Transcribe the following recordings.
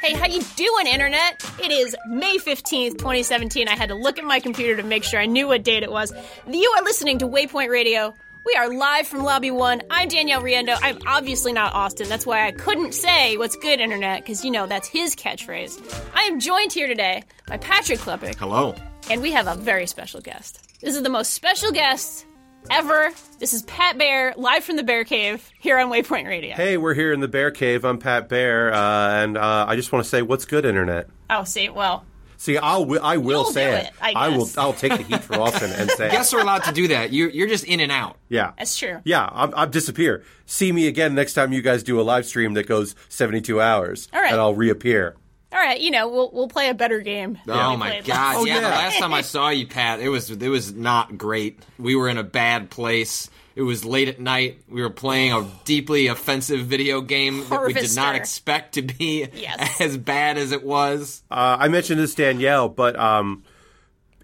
Hey, how you doing, Internet? It is May 15th, 2017. I had to look at my computer to make sure I knew what date it was. You are listening to Waypoint Radio. We are live from Lobby 1. I'm Danielle Riendeau. I'm obviously not Austin. That's why I couldn't say what's good, Internet, because, you know, that's his catchphrase. I am joined here today by Patrick Klepek, Hello. and we have a very special guest. This is the most special guest ever. This is Pat Bear, live from the Bear Cave, here on Waypoint Radio. Hey, we're here in the Bear Cave. I'm Pat Bear, uh, and uh, I just want to say, what's good, Internet? Oh, see, well, See, I'll wi- I will You'll say do it. it, I will. guess. I'll take the heat for Austin and say, Guests are allowed to do that. You're, you're just in and out. yeah, that's true. yeah. I'm, I'm disappear. See me again next time you guys do a live stream that goes 72 hours, All right. and I'll reappear. All right, you know, we'll we'll play a better game. Oh my god! last- yeah, yeah. the last time I saw you, Pat, it was it was not great. We were in a bad place. It was late at night. We were playing a deeply offensive video game that we did not expect to be Yes. as bad as it was. Uh, I mentioned this Danielle, but um,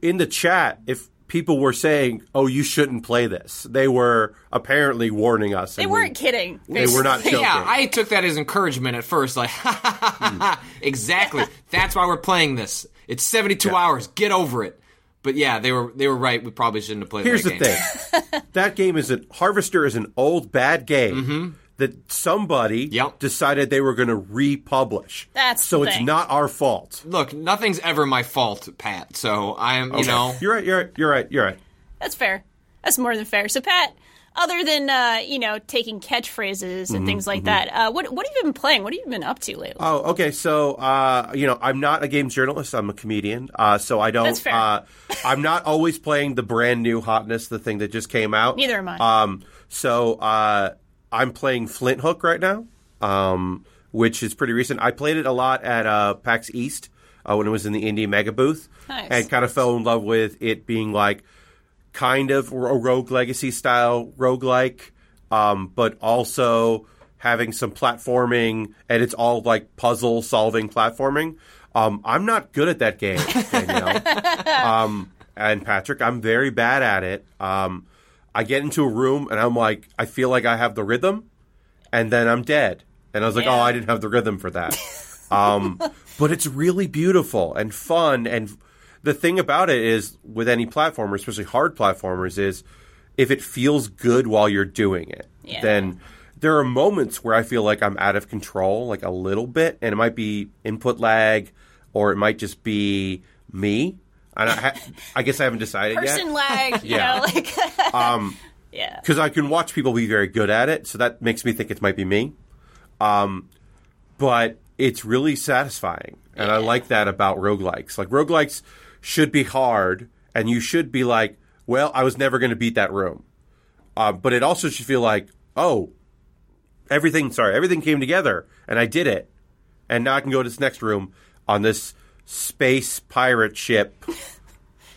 in the chat, if people were saying, "Oh, you shouldn't play this," they were apparently warning us. They weren't kidding. They were not joking. Yeah, I took that as encouragement at first. Like, exactly. That's why we're playing this. It's 72 Yeah. hours. Get over it. But yeah, they were they were right. We probably shouldn't have played. Here's that the game. thing. that game is an Harvester is an old bad game mm-hmm. That somebody Mm-hmm. Yep. decided they were going to republish. That's so the it's thing. not our fault. Look, nothing's ever my fault, Pat. So I am, you know, You're right. You're right. You're right. You're right. That's fair. That's more than fair. So, Pat, other than uh, you know taking catchphrases and Mm-hmm, things like that, uh, what what have you been playing? What have you been up to lately? Oh, okay. So, uh, you know, I'm not a games journalist. I'm a comedian. Uh, so I don't. That's fair. Uh, I'm not always playing the brand new hotness, the thing that just came out. Neither am I. Um, so uh, I'm playing Flinthook right now, um, which is pretty recent. I played it a lot at uh, PAX East uh, when it was in the Indie Megabooth, Nice. and kind of fell in love with it being like kind of a rogue legacy style roguelike, um, but also having some platforming, and it's all like puzzle solving platforming. Um, I'm not good at that game, Danielle. um, and Patrick, I'm very bad at it. Um, I get into a room and I'm like, I feel like I have the rhythm, and then I'm dead. And I was like, Yeah. oh, I didn't have the rhythm for that. um, but it's really beautiful and fun. And the thing about it is, with any platformer, especially hard platformers, is if it feels good while you're doing it, Yeah. then there are moments where I feel like I'm out of control, like a little bit, and it might be input lag, or it might just be me. And I, ha- I guess I haven't decided yet Person lag, you Yeah. know, like um, yeah. because I can watch people be very good at it, so that makes me think it might be me. Um, but it's really satisfying, and I like that about roguelikes. Like roguelikes should be hard, and you should be like, "Well, I was never going to beat that room," uh, but it also should feel like, "Oh, everything. Sorry, everything came together, and I did it, and now I can go to this next room on this space pirate ship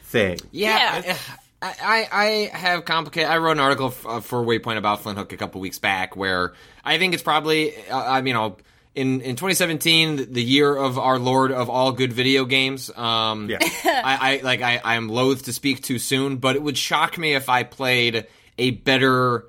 thing." Yeah, Yeah. I, I I have complicated. I wrote an article f- uh, for Waypoint about Flinthook a couple weeks back, where I think it's probably, uh, I mean, you know, in in 2017, the- the year of our Lord of all good video games. Um, Yeah. I, I like I I am loath to speak too soon, but it would shock me if I played a better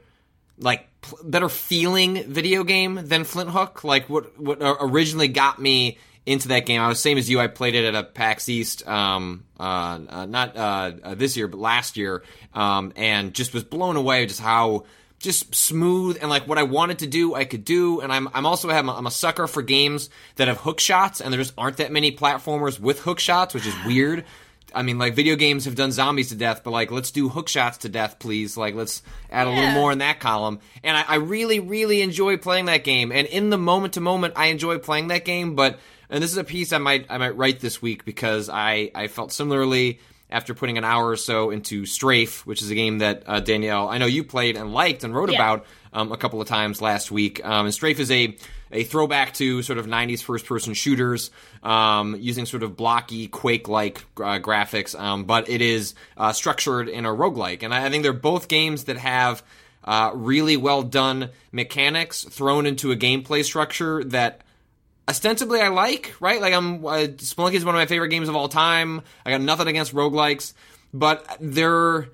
like pl- better feeling video game than Flinthook. Like what what uh, originally got me into that game. I was same as you. I played it at a PAX East, um, uh, uh, not uh, uh, this year, but last year, um, and just was blown away just how just smooth and like what I wanted to do, I could do. And I'm I'm also have I'm a sucker for games that have hook shots, and there just aren't that many platformers with hook shots, which is weird I mean, like video games have done zombies to death, but like let's do hook shots to death, please. Like let's add a little more in that column. And I, I really, really enjoy playing that game. And in the moment to moment, I enjoy playing that game. But and this is a piece I might I might write this week because I I felt similarly after putting an hour or so into Strafe, which is a game that uh, Danielle I know you played and liked and wrote Yeah. about um, a couple of times last week. Um, and Strafe is a a throwback to sort of 90s first person shooters um, using sort of blocky Quake like uh, graphics, um, but it is uh, structured in a roguelike. And I, I think they're both games that have uh, really well done mechanics thrown into a gameplay structure that ostensibly I like, right? Like I'm uh, Spelunky is one of my favorite games of all time. I got nothing against roguelikes, but they're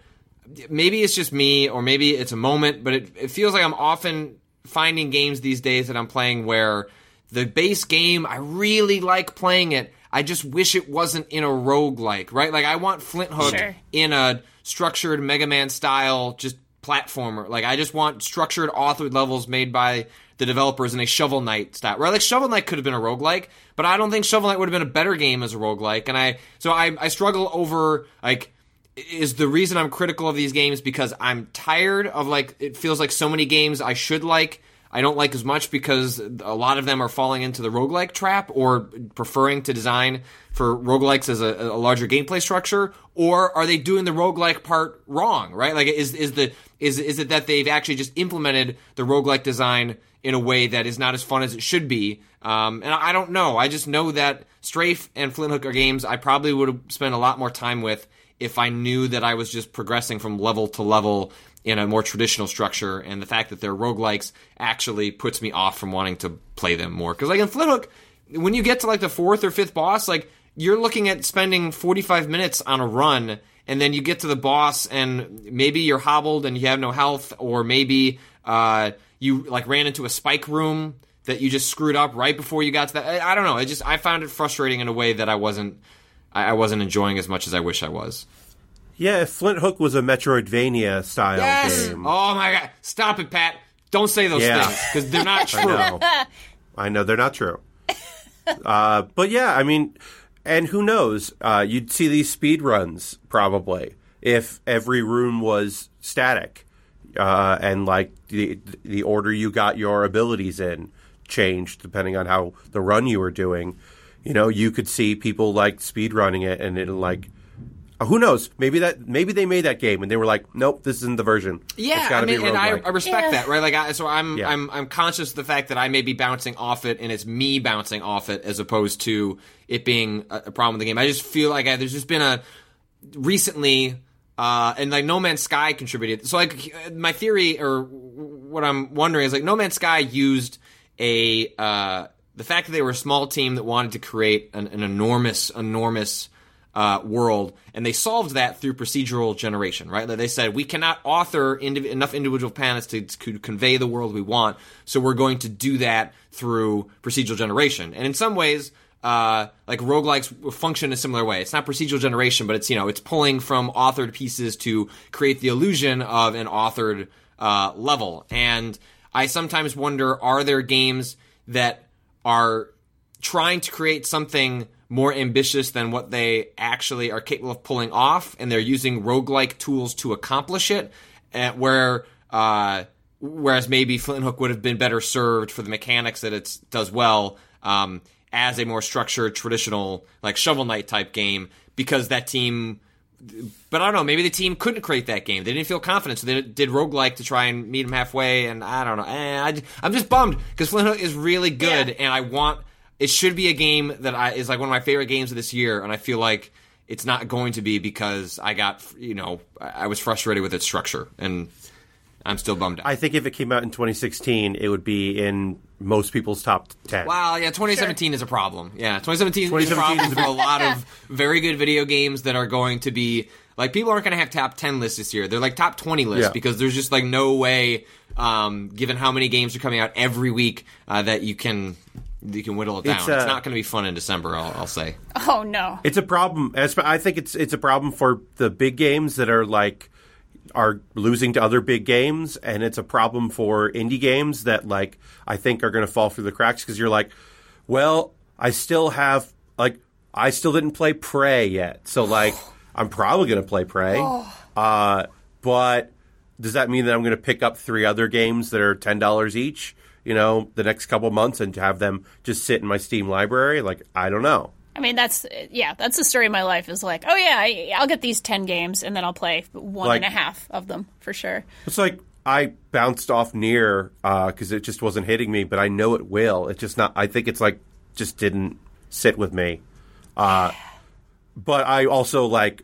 maybe it's just me or maybe it's a moment, but it, it feels like I'm often finding games these days that I'm playing where the base game I really like playing it. I just wish it wasn't in a roguelike, right? Like I want Flinthook Sure. in a structured Mega Man style just platformer. Like I just want structured authored levels made by the developers in a Shovel Knight style. Right? Like Shovel Knight could have been a roguelike, but I don't think Shovel Knight would have been a better game as a roguelike. And I so I, I struggle over like is the reason I'm critical of these games because I'm tired of like it feels like so many games I should like I don't like as much because a lot of them are falling into the roguelike trap or preferring to design for roguelikes as a, a larger gameplay structure or are they doing the roguelike part wrong right like is is the is is it that they've actually just implemented the roguelike design in a way that is not as fun as it should be. Um, and I don't know. I just know that Strafe and Flinthook are games I probably would have spent a lot more time with if I knew that I was just progressing from level to level in a more traditional structure, and the fact that they're roguelikes actually puts me off from wanting to play them more. Because, like in Flinthook, when you get to like the fourth or fifth boss, like you're looking at spending 45 minutes on a run, and then you get to the boss, and maybe you're hobbled and you have no health, or maybe uh, you like ran into a spike room that you just screwed up right before you got to that. I, I don't know. I just I found it frustrating in a way that I wasn't I, I wasn't enjoying as much as I wish I was. Yeah, if Flinthook was a Metroidvania style Yes. game. Oh my god! Stop it, Pat. Don't say those Yeah. things because they're not I true. know. I know they're not true. Uh, but yeah, I mean, and who knows? Uh, you'd see these speed runs probably if every room was static, uh, and like the the order you got your abilities in changed depending on how the run you were doing. You know, you could see people like speed running it, and it like. Who knows? Maybe that maybe they made that game and they were like, "Nope, this isn't the version." It's Yeah, gotta I mean, be and I. I respect Yeah. that, right? Like, I, so I'm, Yeah. I'm, I'm conscious of the fact that I may be bouncing off it, and it's me bouncing off it, as opposed to it being a, a problem with the game. I just feel like I, there's just been a recently, uh, and like No Man's Sky contributed. So, like, my theory or what I'm wondering is like No Man's Sky used a uh, the fact that they were a small team that wanted to create an, an enormous, enormous uh, world, and they solved that through procedural generation, right? Like they said, we cannot author indiv- enough individual planets to, to convey the world we want, so we're going to do that through procedural generation. And in some ways, uh, like roguelikes function in a similar way. It's not procedural generation, but it's you know it's pulling from authored pieces to create the illusion of an authored uh, level. And I sometimes wonder: Are there games that are trying to create something more ambitious than what they actually are capable of pulling off, and they're using roguelike tools to accomplish it, and where uh, whereas maybe Flinthook would have been better served for the mechanics that it does well um, as a more structured, traditional like Shovel Knight type game, because that team. But I don't know. Maybe the team couldn't create that game. They didn't feel confident, so they did roguelike to try and meet them halfway. And I don't know. Eh, I, am just bummed because Flinthook is really good, Yeah. and I want it should be a game that I is like one of my favorite games of this year, and I feel like it's not going to be because I got you know I I was frustrated with its structure, and I'm still bummed out. I think if it came out in 2016, it would be in most people's top 10. Wow, yeah, 2017 is a problem. Yeah, 2017, is a problem for a lot of very good video games that are going to be like people aren't going to have top 10 lists this year. They're like top 20 lists Yeah. because there's just like no way, um, given how many games are coming out every week, uh, that you can you can whittle it down. It's, It's, uh, not going to be fun in December. I'll, I'll say. Oh no. It's a problem. I think it's it's a problem for the big games that are like are losing to other big games, and it's a problem for indie games that like I think are going to fall through the cracks because you're like, well, I still have like I still didn't play Prey yet. So like I'm probably going to play Prey. Uh, but does that mean that I'm going to pick up three other games that are ten dollars each? You know, the next couple months and have them just sit in my Steam library? Like I don't know. I mean, that's yeah, that's the story of my life. Is like, oh yeah, I, I'll get these ten games and then I'll play one Like- and a half of them for sure. It's like I bounced off NieR because it just wasn't hitting me, but I know it will. It's just not. I think it's like just didn't sit with me. Uh, but I also like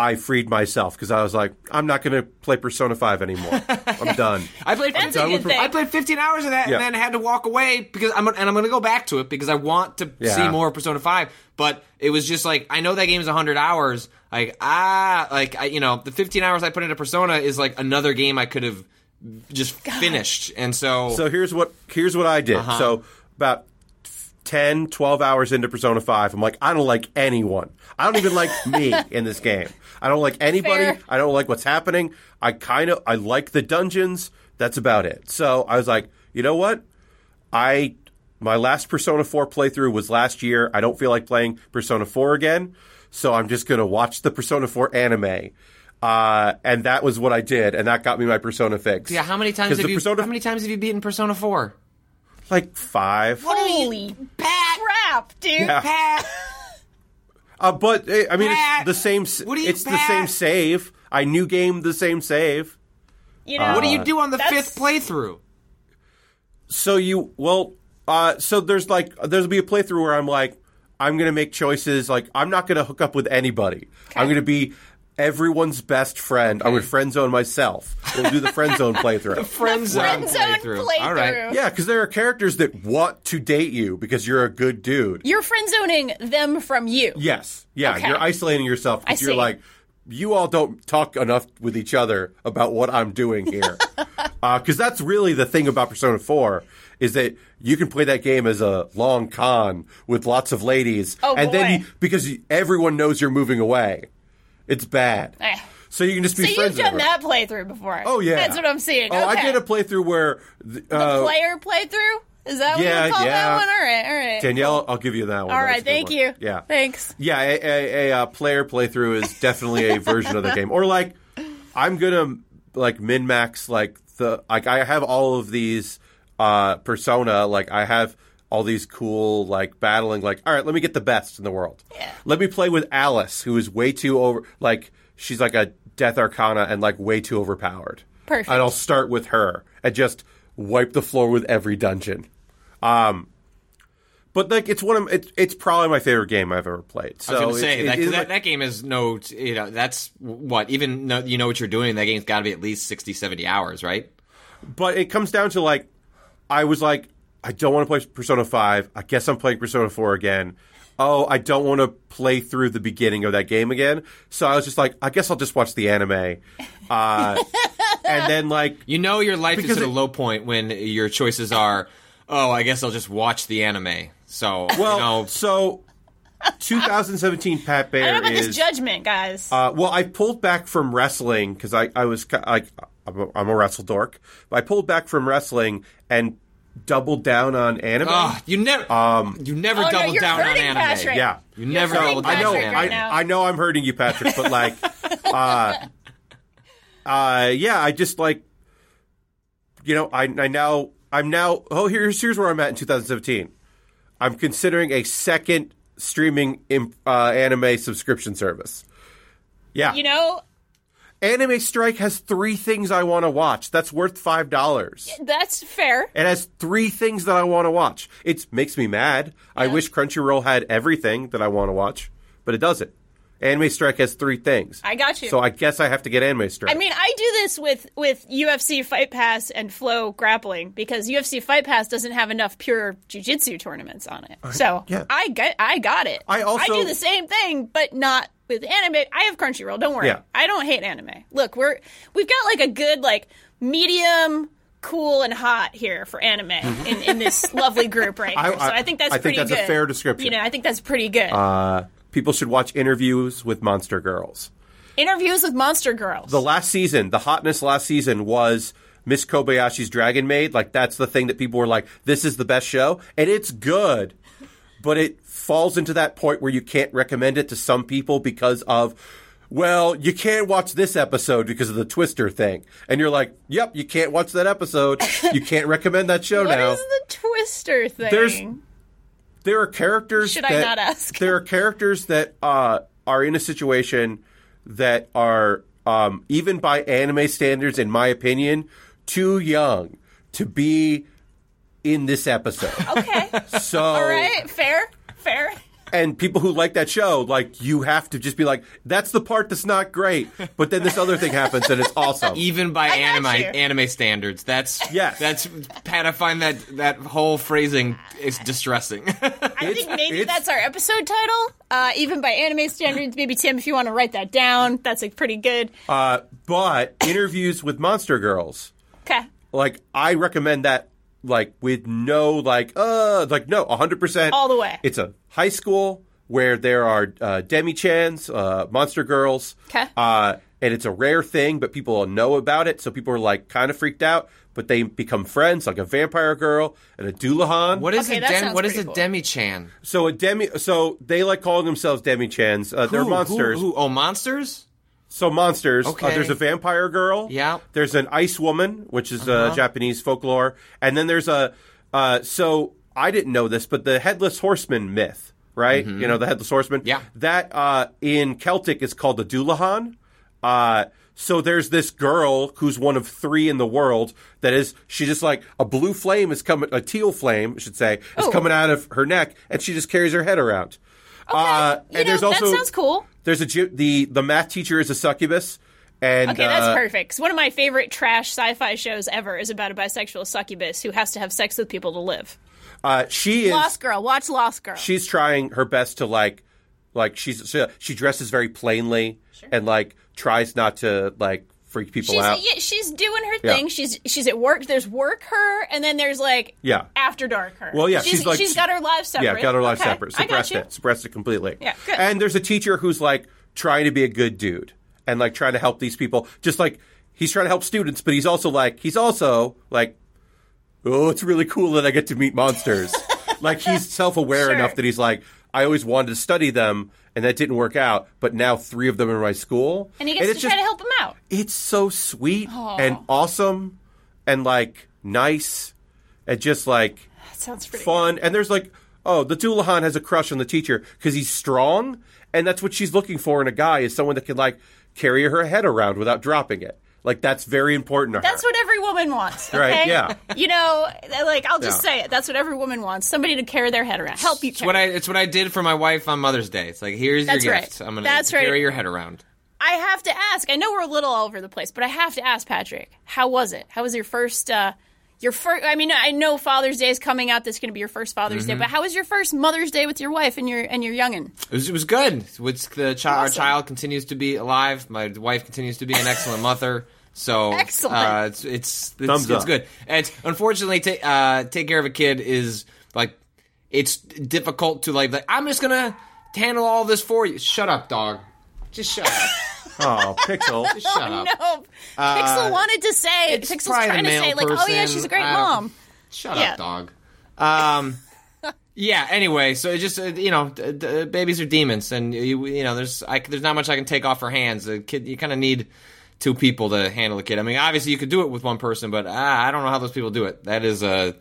I freed myself because I was like, I'm not going to play Persona Five anymore. I'm done. I played. That's a done good with- thing. I played 15 hours of that Yeah. and then had to walk away because I'm and I'm going to go back to it because I want to Yeah. see more of Persona 5. But it was just like I know that game is 100 hours. Like ah, like I, you know, the 15 hours I put into Persona is like another game I could have just finished. And so, So here's what here's what I did. Uh-huh. So about 10, 12 hours into Persona 5, I'm like, I don't like anyone. I don't even like me in this game. I don't like anybody. Fair. I don't like what's happening. I kind of I like the dungeons. That's about it. So I was like, you know what? I my last Persona 4 playthrough was last year. I don't feel like playing Persona 4 again. So I'm just going to watch the Persona 4 anime. Uh, and that was what I did, and that got me my Persona fix. yeah, how many times have you Persona how many times have you beaten Persona 4? like five. Holy Pat, crap, dude! Yeah. Pat. Uh, but eh, I mean, Pat, it's the same. s- what do you- it's the same save. I new game the same save. You know What do you do on the That's- fifth playthrough? So you well, uh, so there's like there's be a playthrough where I'm like, I'm gonna make choices. Like I'm not gonna hook up with anybody. I'm gonna be everyone's best friend. I'm gonna friend zone myself. We'll do the friend zone playthrough. Friend zone friend zone playthrough. playthrough. All right. Yeah, because there are characters that want to date you because you're a good dude. You're friend zoning them from you. Yes. Yeah. Okay. You're isolating yourself I because you're see. like, you all don't talk enough with each other about what I'm doing here. Uh, because that's really the thing about Persona 4 is that you can play that game as a long con with lots of ladies. Oh, and then you, because everyone knows you're moving away, it's bad. Eh. So you can just be So you've done that playthrough before. Oh, yeah. that's what I'm seeing. Oh, I did a playthrough where. the uh, player playthrough. Is that what Yeah, you call yeah. that one? All right, all right. Danielle, I'll give you that one. All That right, thank one. you. Yeah. thanks. Yeah, a, a, a, uh player playthrough is definitely a version of the game. Or like, I'm gonna like min max like the like I have all of these uh persona like I have all these cool like battling like all right let me get the best in the world. Yeah. Let me play with Alice who is way too over like she's like a death arcana and like way too overpowered. Perfect. And I'll start with her and just wipe the floor with every dungeon. Um, but like it's one of it's it's probably my favorite game I've ever played. So I was going to say it's- that, it 'cause that, like- that game is no, you know, that's what even though you know what you're doing. That game's got to be at least 60, 70 hours, right? but it comes down to like I was like I don't want to play Persona Five. I guess I'm playing Persona Four again. Oh, I don't want to play through the beginning of that game again. So I was just like, I guess I'll just watch the anime. Uh, and then like You know your life is at a low point when your choices are, oh, I guess I'll just watch the anime. So well, you know, so 2017 Pat I Bear don't know about is this judgment, guys. Uh, well, I pulled back from wrestling because I, I was ki- like I'm a, I'm a wrestle dork. But I pulled back from wrestling and doubled down on anime. oh, you never, Um, you never Oh, double you're down on anime. Patrick. yeah, You never double down I know. on Patrick anime. right I, now. I know I'm hurting you, Patrick, but like, uh, uh, yeah, I just like, you know, I I now I'm now. Oh, here's here's where I'm at in 2017. I'm considering a second streaming imp, uh, anime subscription service. Yeah, you know, Anime Strike has three things I want to watch. That's worth five dollars. that's fair. It has three things that I want to watch. It makes me mad. I wish Crunchyroll had everything that I want to watch, but it doesn't. Anime Strike has three things. I got you. So I guess I have to get Anime Strike. I mean, I do this with with UFC Fight Pass and FloGrappling because UFC Fight Pass doesn't have enough pure jujitsu tournaments on it. So yeah. I got I got it. I also- I do the same thing, but not with anime. I have Crunchyroll. Don't worry. Yeah. I don't hate anime. Look, we're we've got like a good like medium. Cool and hot here for anime in, in this lovely group right I- here. so I- I think that's I think pretty that's a fair description. You know, I think that's pretty good. uh, people should watch interviews with Monster Girls. Interviews with Monster Girls. The last season, the hotness last season was Miss Kobayashi's Dragon Maid. Like that's the thing that people were like, "This is the best show," and it's good. but it falls into that point where you can't recommend it to some people because of. Well, you can't watch this episode because of the Twister thing. And you're like, yep, you can't watch that episode. You can't recommend that show What now. is the Twister thing? There's- there are characters Should I not ask? there are characters that uh, are in a situation that are um, even by anime standards in my opinion too young to be in this episode okay. so All right. Fair. Fair. And people who like that show like you have to just be like that's the part that's not great but then this other thing happens and it's awesome Even by anime you. anime standards, that's Yes. That's Pat. I find that that whole phrasing is distressing. I It's- think maybe that's our episode title. Uh, even by anime standards, maybe Tim, if you want to write that down, that's like pretty good. uh, but interviews with monster girls Okay. like I recommend that like with no like uh like no 100% All the way. It's a high school where there are uh, demi chans, uh, monster girls. 'Kay. Uh and it's a rare thing, but people know about it, so people are like kind of freaked out. But they become friends, like a vampire girl and a Dullahan. what is Okay, a that dem- what is a cool. demi chan? So a demi, so they like calling themselves demi chans. Uh, they're monsters. Who, who- oh, monsters. So monsters. Uh, Okay. there's a vampire girl. Yeah. Uh-huh. There's an ice woman, which is uh, Japanese folklore, and then there's a. Uh, so I didn't know this, but the headless horseman myth, right? You know the headless horseman. Mm-hmm. Yeah. That uh, in Celtic is called the Dullahan. Uh, so there's this girl who's one of three in the world that is she just like a blue flame is coming a teal flame I should say is Ooh. coming out of her neck and she just carries her head around. Okay. Uh, and know, there's also that sounds cool. There's a the the math teacher is a succubus, and Okay, that's uh, perfect. one of my favorite trash sci-fi shows ever is about a bisexual succubus who has to have sex with people to live. Uh, she is Lost Girl. Watch Lost Girl. she's trying her best to like like she's she, she dresses very plainly and like tries not to like freak people She's out. yeah, she's doing her Yeah. thing. She's she's at work. There's work her, and then there's like Yeah. after dark her. Well, yeah, she's, she's like she's got her life separate. Yeah, got her life Okay, separate. Suppressed it. Suppressed it completely. Yeah, good. And there's a teacher who's like trying to be a good dude and like trying to help these people. Just like he's trying to help students, but he's also like he's also like, oh, it's really cool that I get to meet monsters. like he's self aware Sure. enough that he's like, I always wanted to study them. And that didn't work out, but now three of them are in my school, And he gets to it's try to help him out. it's so sweet and awesome and like nice and just like That sounds pretty fun. And there's like, oh, the Dullahan has a crush on the teacher because he's strong, and that's what she's looking for in a guy is someone that can like carry her head around without dropping it. Like that's very important to That's her. what every woman wants. Okay? Right, yeah. You know, like I'll just Yeah. say it. That's what every woman wants. Somebody to carry their head around, help you It's what I it's what I did for my wife on Mother's Day. It's like here's That's your right. gift. I'm gonna That's right. carry your head around. I have to ask. I know we're a little all over the place, but I have to ask Patrick. How was it? How was your first? uh Your first. I mean, I know Father's Day is coming up. This is going to be your first Father's Mm-hmm. Day. But how was your first Mother's Day with your wife and your and your youngin? It was, it was good. It's the chi- our child continues to be alive. My wife continues to be an excellent mother. So Excellent. Uh, it's it's it's, it's good. And unfortunately, ta- uh, take care of a kid is like it's difficult to like. like I'm just gonna handle all this for you. Shut up, dog. Just shut up. Oh, Pixel. Shut up. No, Pixel wanted to say. it's Pixel's probably trying the to say male like, oh yeah, person. she's a great I don't- mom. Shut Yeah. up, dog. Um, yeah. Anyway, so it just uh, you know, d- d- babies are demons, and you you know, there's I, there's not much I can take off her hands. A kid, you kind of need two people to handle a kid. I mean, obviously you could do it with one person, but ah, I don't know how those people do it. That is a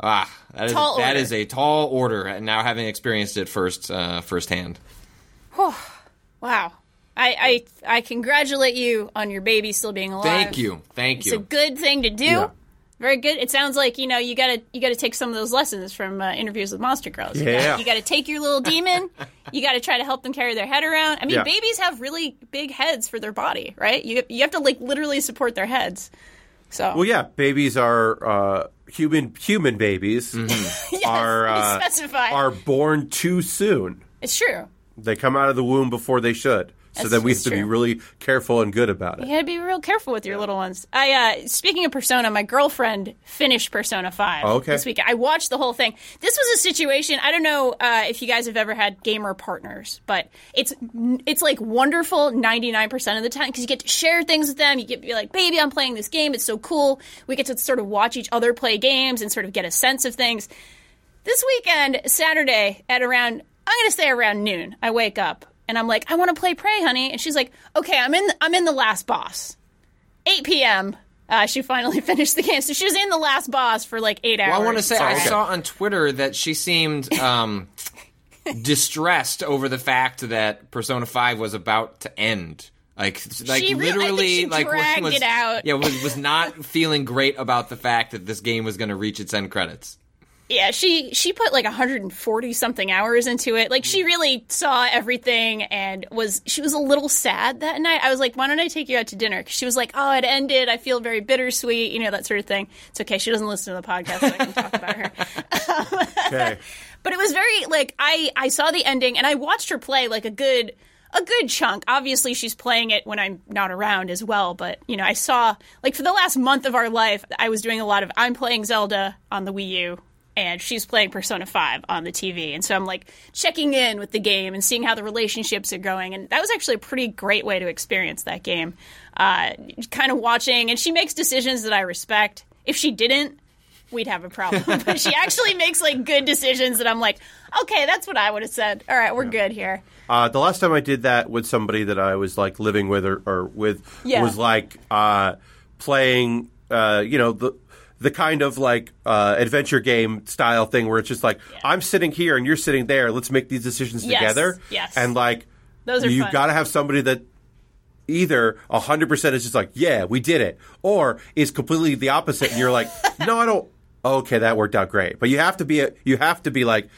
ah, that is Tall that order. is a tall order. And now having experienced it first uh, firsthand. Wow. I, I I congratulate you on your baby still being alive. Thank you, thank It's you. It's a good thing to do. Yeah. Very good. It sounds like you know you gotta you gotta take some of those lessons from uh, interviews with monster girls. You Yeah. gotta, you gotta take your little demon. you gotta try to help them carry their head around. I mean, Yeah. babies have really big heads for their body, right? You you have to like literally support their heads. So Well, yeah, babies are uh, human. Human babies Mm-hmm. are let uh, are born too soon. it's true. They come out of the womb before they should. So then we have to be really careful and good about it. You gotta be real careful with your little ones. I uh speaking of Persona, my girlfriend finished Persona Five Oh, okay. this week. I watched the whole thing. This was a situation. I don't know uh, if you guys have ever had gamer partners, but it's it's like wonderful ninety nine percent of the time because you get to share things with them. You get you're like, baby, I'm playing this game. It's so cool. We get to sort of watch each other play games and sort of get a sense of things. this weekend, Saturday at around I'm gonna say around noon, I wake up and I'm like, I want to play Prey, honey, and she's like, Okay, I'm in I'm in the last boss. 8 p.m. Uh, she finally finished the game, so she was in the last boss for like eight hours. Well, I want to say I okay. saw on Twitter that she seemed um, distressed over the fact that Persona Five was about to end. Like, like She really- I think literally, she like dragged was, it out. Yeah, was, was not feeling great about the fact that this game was going to reach its end credits. Yeah, she she put like 140 something hours into it. Like she mm. really saw everything and was she was a little sad that night. I was like, "Why don't I take you out to dinner?" 'Cause she was like, "Oh, it ended. I feel very bittersweet." You know that sort of thing. It's okay. She doesn't listen to the podcast, so I can talk about her. Okay. But it was very like I I saw the ending and I watched her play like a good a good chunk. Obviously, she's playing it when I'm not around as well. But you know, I saw like for the last month of our life, I was doing a lot of I'm playing Zelda on the Wii U. And she's playing Persona 5 on the TV. And so I'm like checking in with the game and seeing how the relationships are going. And that was actually a pretty great way to experience that game. Uh, kind of watching, and she makes decisions that I respect. If she didn't, we'd have a problem. but she actually makes like good decisions that I'm like, okay, that's what I would have said. All right, we're good here. Uh, the last time I did that with somebody that I was like living with or, or with Yeah. was like uh, playing, uh, you know, the the kind of like uh, adventure game style thing where it's just like I'm sitting here and you're sitting there. Let's make these decisions Yes, together. yes. And like Those are you've got to have somebody that either 100% is just like, yeah, we did it, or is completely the opposite and you're like, no, I don't. Okay, that worked out great. But you have to be a, you have to be like,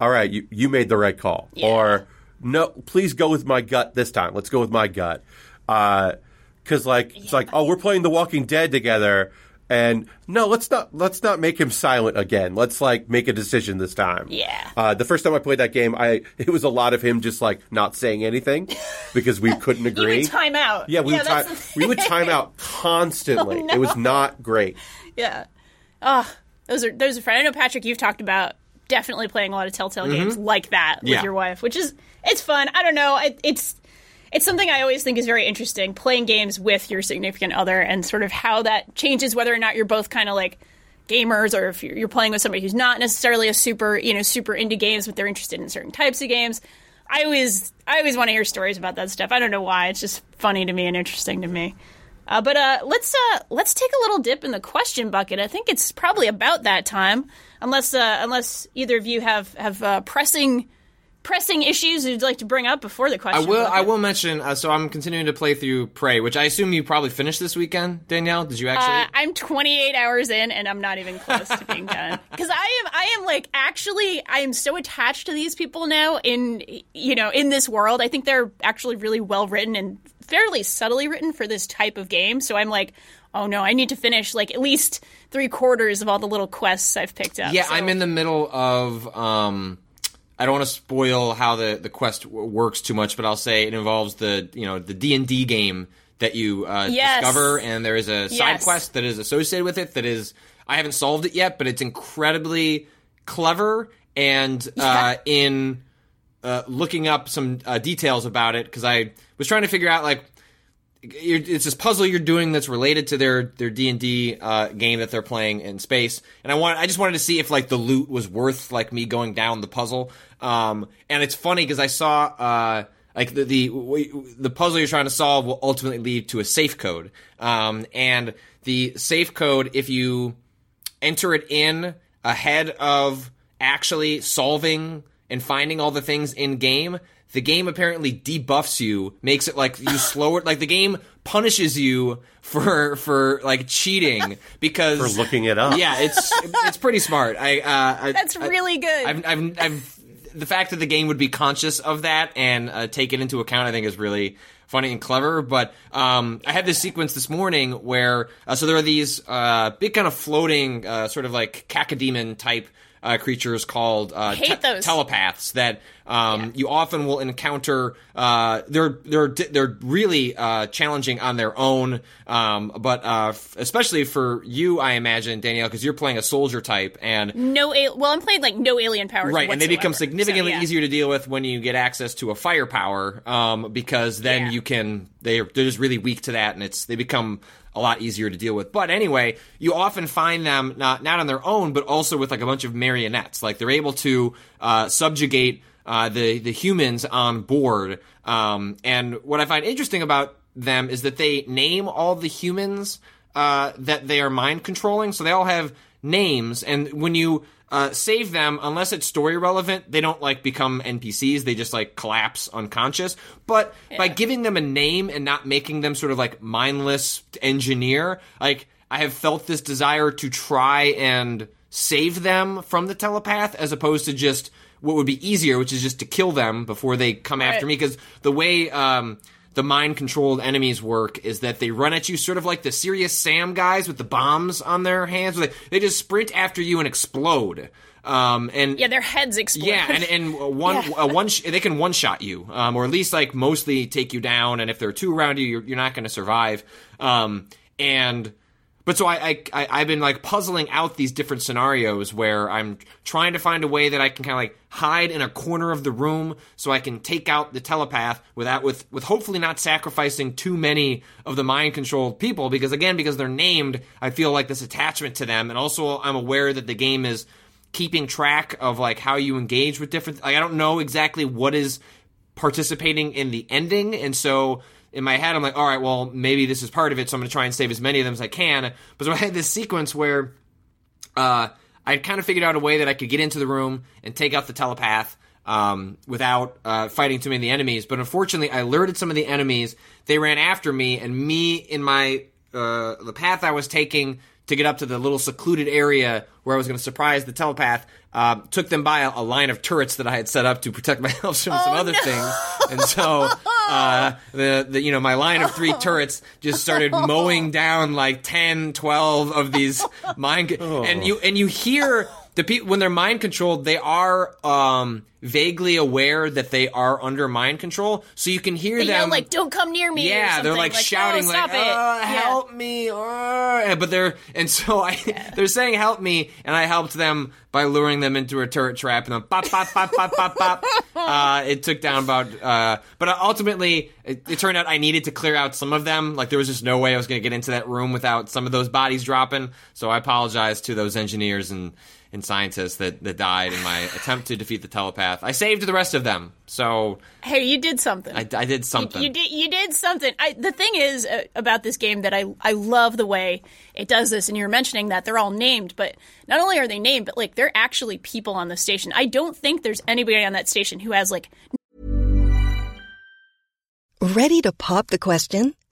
all right, you, you made the right call. Or no, please go with my gut this time. Let's go with my gut. Because like it's like, oh, we're playing The Walking Dead together, and no, let's not let's not make him silent again. Let's like make a decision this time. Yeah. Uh, the first time I played that game, I it was a lot of him just like not saying anything because we couldn't agree. would time out. yeah, we would time, the we would time out constantly. Oh, It was not great. Yeah. Oh, those are those are fun. I know Patrick, you've talked about definitely playing a lot of Telltale games like that with Yeah. your wife, which is it's fun. I don't know. It, it's it's something I always think is very interesting playing games with your significant other and sort of how that changes whether or not you're both kind of like gamers or if you're playing with somebody who's not necessarily a super you know super into games but they're interested in certain types of games. I always I always want to hear stories about that stuff. I don't know why. It's just funny to me and interesting to me. Uh, but uh, let's uh, let's take a little dip in the question bucket. I think it's probably about that time, unless uh, unless either of you have have uh, pressing pressing issues you'd like to bring up before the question? I will. I will mention. Uh, so I'm continuing to play through Prey, which I assume you probably finished this weekend. Danielle, did you actually? Uh, I'm 28 hours in, and I'm not even close to being done. Because I am, I am like actually, I am so attached to these people now. In you know, in this world, I think they're actually really well written and fairly subtly written for this type of game. So I'm like, oh no, I need to finish like at least three quarters of all the little quests I've picked up. yeah, So- I'm in the middle of. Um, I don't want to spoil how the the quest w- works too much, but I'll say it involves the you know the D and D game that you uh, Yes. discover, and there is a side Yes. quest that is associated with it that is I haven't solved it yet, but it's incredibly clever and uh, in uh, looking up some uh, details about it because I was trying to figure out like it's this puzzle you're doing that's related to their their D and D uh, game that they're playing in space, and I want I just wanted to see if like the loot was worth like me going down the puzzle. Um, and it's funny because I saw uh, like the, the the puzzle you're trying to solve will ultimately lead to a safe code, um, and the safe code if you enter it in ahead of actually solving and finding all the things in game, the game apparently debuffs you, makes it like you slower. Like the game punishes you for for like cheating because For looking it up. Yeah, it's it's pretty smart. I uh, I- That's I- really good. I've, I've, I've, the fact that the game would be conscious of that and uh, take it into account, I think, is really funny and clever. But um, I had this sequence this morning where uh, so there are these uh, big kind of floating, uh, sort of like cacodemon type. Uh, creatures called uh, Hate telepaths that um, you often will encounter. Uh, they're they're they're really uh, challenging on their own, um, but uh, f- especially for you, I imagine Danielle, because you're playing a soldier type, and no. al- Well, I'm playing like no alien powers. Right, and they become significantly So, yeah. easier to deal with when you get access to a firepower, um, because then Yeah. you can they're they're just really weak to that, and it's they become a lot easier to deal with. But anyway, you often find them not not on their own, but also with like a bunch of marionettes. Like they're able to uh, subjugate uh, the the humans on board. Um, and what I find interesting about them is that they name all the humans uh, that they are mind controlling. So they all have names, and when you uh, save them, unless it's story relevant, they don't like become NPCs. They just like collapse unconscious. But by giving them a name and not making them sort of like mindless engineer, like I have felt this desire to try and save them from the telepath as opposed to just what would be easier, which is just to kill them before they come after me. Because the way um, the mind controlled enemies work is that they run at you sort of like the Serious Sam guys with the bombs on their hands. They, they just sprint after you and explode. Um, and Yeah, their heads explode. yeah, and and one uh, one sh- they can one shot you, um, or at least like mostly take you down. And if there are two around you, you're, you're not going to survive. Um, and but so I, I I I've been like puzzling out these different scenarios where I'm trying to find a way that I can kind of like hide in a corner of the room so I can take out the telepath without with with hopefully not sacrificing too many of the mind controlled people because again because they're named I feel like this attachment to them. And also I'm aware that the game is keeping track of like how you engage with different like I don't know exactly what is participating in the ending. And so in my head I'm like all right well maybe this is part of it so I'm going to try and save as many of them as I can but so I had this sequence where uh I kind of figured out a way that I could get into the room and take out the telepath um, without uh, fighting too many of the enemies. But unfortunately, I alerted some of the enemies. They ran after me, and me in my uh, the path I was taking to get up to the little secluded area where I was going to surprise the telepath uh, took them by a, a line of turrets that I had set up to protect myself from some other things. And so uh, the, the you know my line of three turrets just started mowing down like 10, 12 of these mind and you and you hear the people when they're mind controlled, they are um, vaguely aware that they are under mind control, so you can hear They them yell like, "Don't come near me!" yeah, they're something. like, "No, shouting like, it!" "Uh, Yeah. "Help me!" uh," but they're and so I they're saying "Help me," and I helped them by luring them into a turret trap, and then pop, pop, pop, pop, pop, pop. Uh, it took down about, uh, but ultimately it, it turned out I needed to clear out some of them. Like there was just no way I was going to get into that room without some of those bodies dropping. So I apologize to those engineers and. And scientists that, that died in my attempt to defeat the telepath. I saved the rest of them, so Hey, you did something. I, I did something. You did. You did something. I, the thing is uh, about this game that I I love the way it does this, and you're mentioning that they're all named, but not only are they named, but like they're actually people on the station. I don't think there's anybody on that station who has like Ready to pop the question?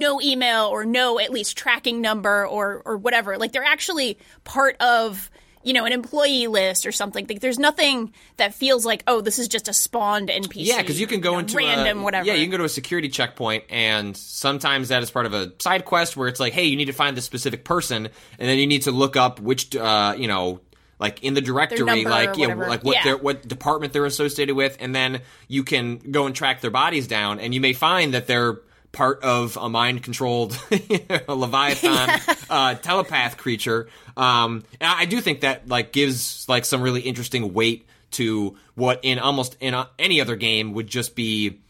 No email or no at least tracking number or or whatever. Like they're actually part of you know an employee list or something. Like there's nothing that feels like oh this is just a spawned NPC. Yeah, because you can go know, into random a, whatever. Yeah, you can go to a security checkpoint, and sometimes that is part of a side quest where it's like, hey, you need to find this specific person, and then you need to look up which, uh, you know. Like in the directory, like you know, like what Yeah. their what department they're associated with, and then you can go and track their bodies down, and you may find that they're part of a mind controlled leviathan uh, telepath creature. Um, and I do think that like gives like some really interesting weight to what in almost in uh, any other game would just be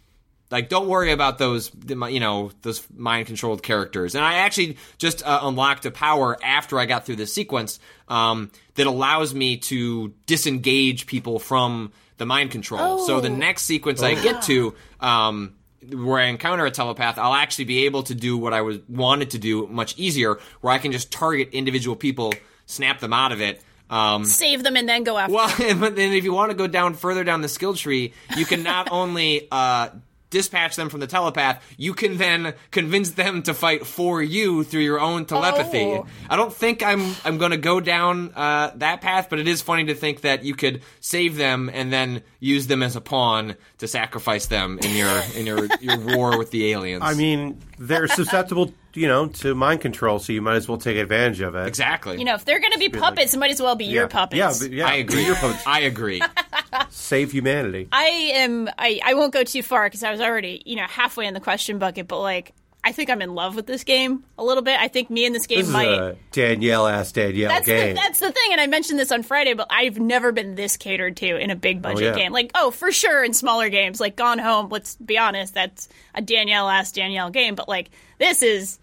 like don't worry about those you know those mind controlled characters. And i actually just uh, unlocked a power after i got through this sequence um, that allows me to disengage people from the mind control. So the next sequence i get to um, where i encounter a telepath i'll actually be able to do what i was wanted to do much easier where i can just target individual people snap them out of it um, save them and then go after. well, but then if you want to go down further down the skill tree, you can not only uh, dispatch them from the telepath, you can then convince them to fight for you through your own telepathy. Oh. I don't think I'm I'm going to go down uh, that path, but it is funny to think that you could save them and then use them as a pawn to sacrifice them in your in your your war with the aliens. I mean, they're susceptible, you know, to mind control, so you might as well take advantage of it. exactly. You know, if they're going to be puppets, it might as well be your puppets. Yeah, yeah, I agree. Your puppets. I agree. Save humanity. I am. I, I won't go too far because I was already, you know, halfway in the question bucket. But like, I think I'm in love with this game a little bit. I think me and this game This might. Danielle ass Danielle that's game. the, that's the thing, and I mentioned this on Friday, but I've never been this catered to in a big oh, budget yeah. game. Like, oh, for sure, in smaller games, like Gone Home. Let's be honest, that's a Danielle ass Danielle game. But like, this is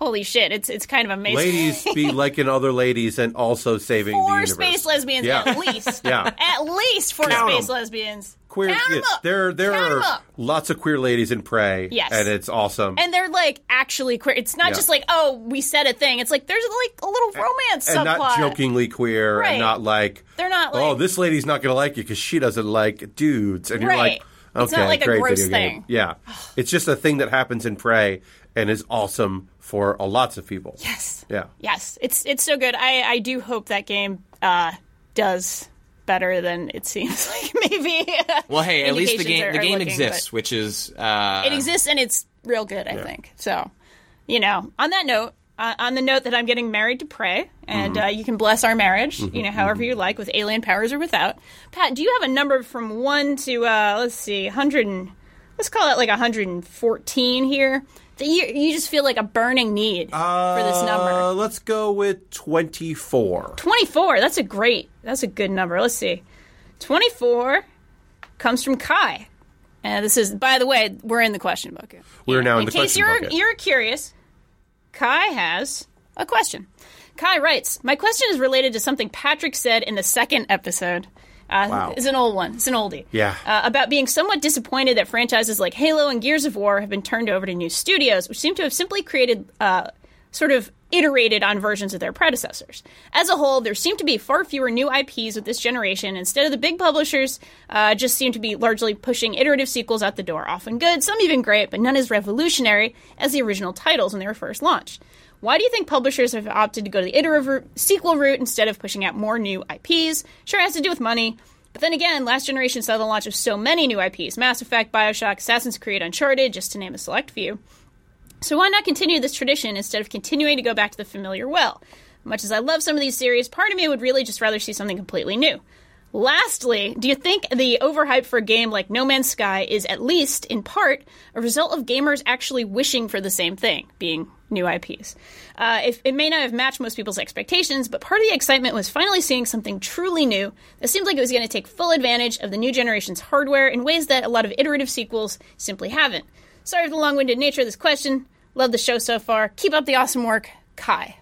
holy shit. It's it's kind of amazing. ladies be liking other ladies and also saving the four universe. space lesbians Yeah. at least. Yeah. at least four Count space 'em. lesbians. Queer, yeah, there there Count are lots of queer ladies in Prey. Yes. and it's awesome. And they're like actually queer. It's not Yeah. just like, oh, we said a thing. It's like there's like a little romance and subplot. not jokingly queer, Right. and not like They're not oh, this lady's not going to like you because she doesn't like dudes, and you're like, okay, It's not like a great gross video game. Yeah, it's just a thing that happens in Prey and is awesome for uh, lots of people. Yes. Yeah. Yes. It's it's so good. I I do hope that game uh, does better than it seems like maybe. Well, hey, at least the game are- the game looking, exists, which is uh, It exists and it's real good. I think so. You know, on that note. Uh, on the note that I'm getting married to Prey, and Mm-hmm. uh, you can bless our marriage, you know, however you like, with alien powers or without. Pat, do you have a number from one to uh, let's see, hundred and let's call it like 114 here? You you just feel like a burning need for this Uh, number. let's go with twenty four. 24. That's a great. That's a good number. Let's see. 24 comes from Kai. And this is, by the way, we're in the question bucket. We're now in in the question you're bucket. you're curious, Kai has a question. Kai writes, "My question is related to something Patrick said in the second episode. Uh, Wow. It's an old one. It's an oldie. Yeah. Uh, about being somewhat disappointed that franchises like Halo and Gears of War have been turned over to new studios, which seem to have simply created uh, sort of iterated on versions of their predecessors. As a whole, there seem to be far fewer new IPs with this generation. Instead of the big publishers, uh, just seem to be largely pushing iterative sequels out the door. Often good, some even great, but none as revolutionary as the original titles when they were first launched. Why do you think publishers have opted to go to the iterative sequel route instead of pushing out more new IPs? Sure, it has to do with money. But then again, last generation saw the launch of so many new IPs Mass Effect, Bioshock, Assassin's Creed, Uncharted, just to name a select few. So why not continue this tradition instead of continuing to go back to the familiar well? Much as I love some of these series, part of me would really just rather see something completely new. Lastly, do you think the overhype for a game like No Man's Sky is at least, in part, a result of gamers actually wishing for the same thing, being new IPs? Uh, if, it may not have matched most people's expectations, but part of the excitement was finally seeing something truly new that seemed like it was going to take full advantage of the new generation's hardware in ways that a lot of iterative sequels simply haven't. Sorry for the long winded nature of this question. Love the show so far. Keep up the awesome work. Kai.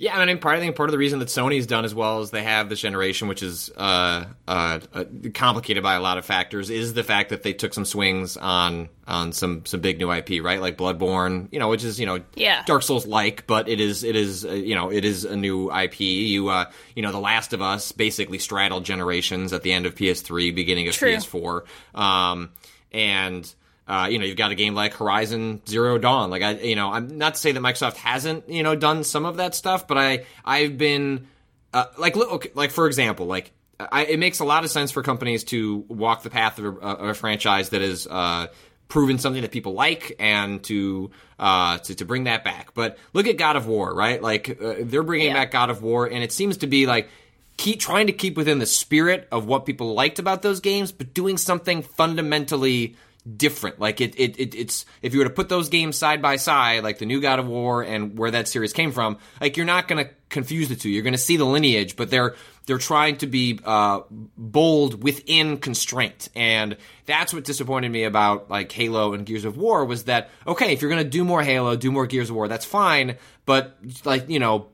Yeah, I mean, part I think part of the reason that Sony's done as well as they have this generation, which is uh, uh, uh, complicated by a lot of factors, is the fact that they took some swings on on some some big new IP, right? Like Bloodborne, you know, which is you know Yeah. Dark Souls like, but it is it is uh, you know it is a new IP. You uh, you know, The Last of Us basically straddled generations at the end of PS3, beginning of True. PS4, um, and. Uh, you know, you've got a game like Horizon Zero Dawn. Like I, you know, I'm not to say that Microsoft hasn't, you know, done some of that stuff, but I, I've been, uh, like, look, okay, like for example, like I, it makes a lot of sense for companies to walk the path of a, of a franchise that is uh, proven something that people like and to, uh, to to bring that back. But look at God of War, right? Like uh, they're bringing Yeah. back God of War, and it seems to be like keep trying to keep within the spirit of what people liked about those games, but doing something fundamentally different. Like it, it, it it's if you were to put those games side by side, like the new God of War and where that series came from, like you're not going to confuse the two. You're going to see the lineage, but they're they're trying to be uh, bold within constraint, and that's what disappointed me about like Halo and Gears of War was that okay, if you're going to do more Halo, do more Gears of War, that's fine, but like you know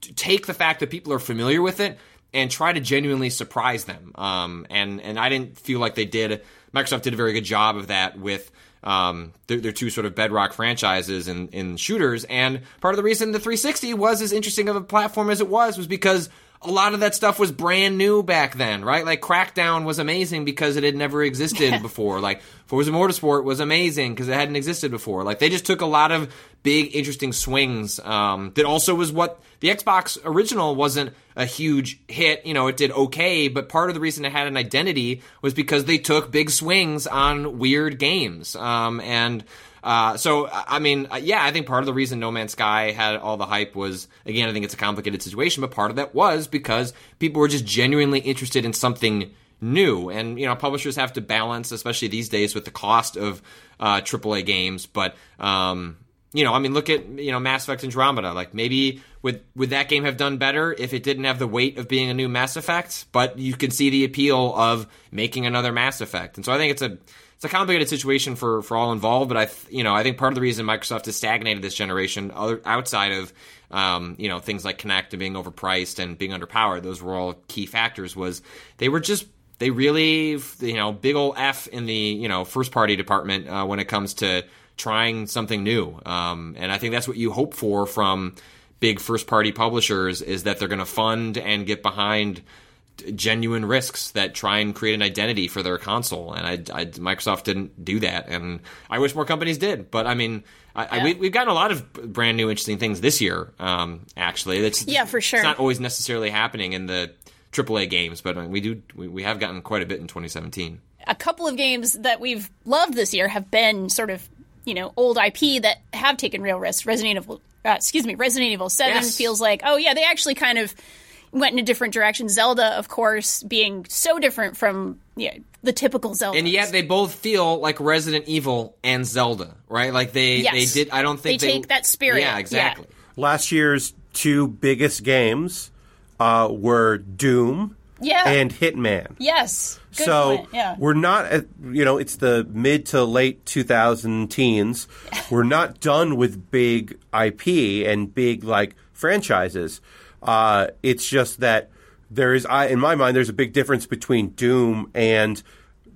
take the fact that people are familiar with it and try to genuinely surprise them. Um, and and I didn't feel like they did. Microsoft did a very good job of that with um, their, their two sort of bedrock franchises in, in shooters. And part of the reason the 360 was as interesting of a platform as it was was because a lot of that stuff was brand new back then, right? Like Crackdown was amazing because it had never existed before. Like Forza Motorsport was amazing because it hadn't existed before. Like they just took a lot of big, interesting swings. Um, that also was what the Xbox original wasn't a huge hit. You know, it did okay, but part of the reason it had an identity was because they took big swings on weird games. Um, and uh, so, I mean, uh, yeah, I think part of the reason No Man's Sky had all the hype was, again, I think it's a complicated situation, but part of that was because people were just genuinely interested in something new. And, you know, publishers have to balance, especially these days, with the cost of uh, AAA games. But, um, you know, I mean, look at you know Mass Effect Andromeda. Like maybe would would that game have done better if it didn't have the weight of being a new Mass Effect? But you can see the appeal of making another Mass Effect, and so I think it's a it's a complicated situation for for all involved. But I you know I think part of the reason Microsoft has stagnated this generation, other, outside of um, you know things like Kinect and being overpriced and being underpowered, those were all key factors. Was they were just they really you know big old F in the you know first party department uh, when it comes to trying something new. Um, and I think that's what you hope for from big first party publishers is that they're going to fund and get behind genuine risks that try and create an identity for their console. And I, I, Microsoft didn't do that, and I wish more companies did. But I mean, I, I, we, we've gotten a lot of brand new interesting things this year. Um, actually, that's Yeah, for sure. It's not always necessarily happening in the AAA games, but uh, we do we, we have gotten quite a bit in 2017. a couple of games that we've loved this year have been sort of you know old IP that have taken real risks. Resident Evil, uh, excuse me, Resident Evil Seven Yes. feels like oh yeah, they actually kind of went in a different direction. Zelda, of course, being so different from yeah, the typical Zelda. And yet they both feel like Resident Evil and Zelda, right? Like they Yes. they did. I don't think They they, take that spirit, Yeah, yeah. exactly. Last year's two biggest games uh, were Doom Yeah. and Hitman. yes, good so point. Yeah, we're not, at, you know, it's the mid to late 2000 teens. we're not done with big IP and big like franchises. Uh, it's just that there is, I in my mind, there's a big difference between Doom and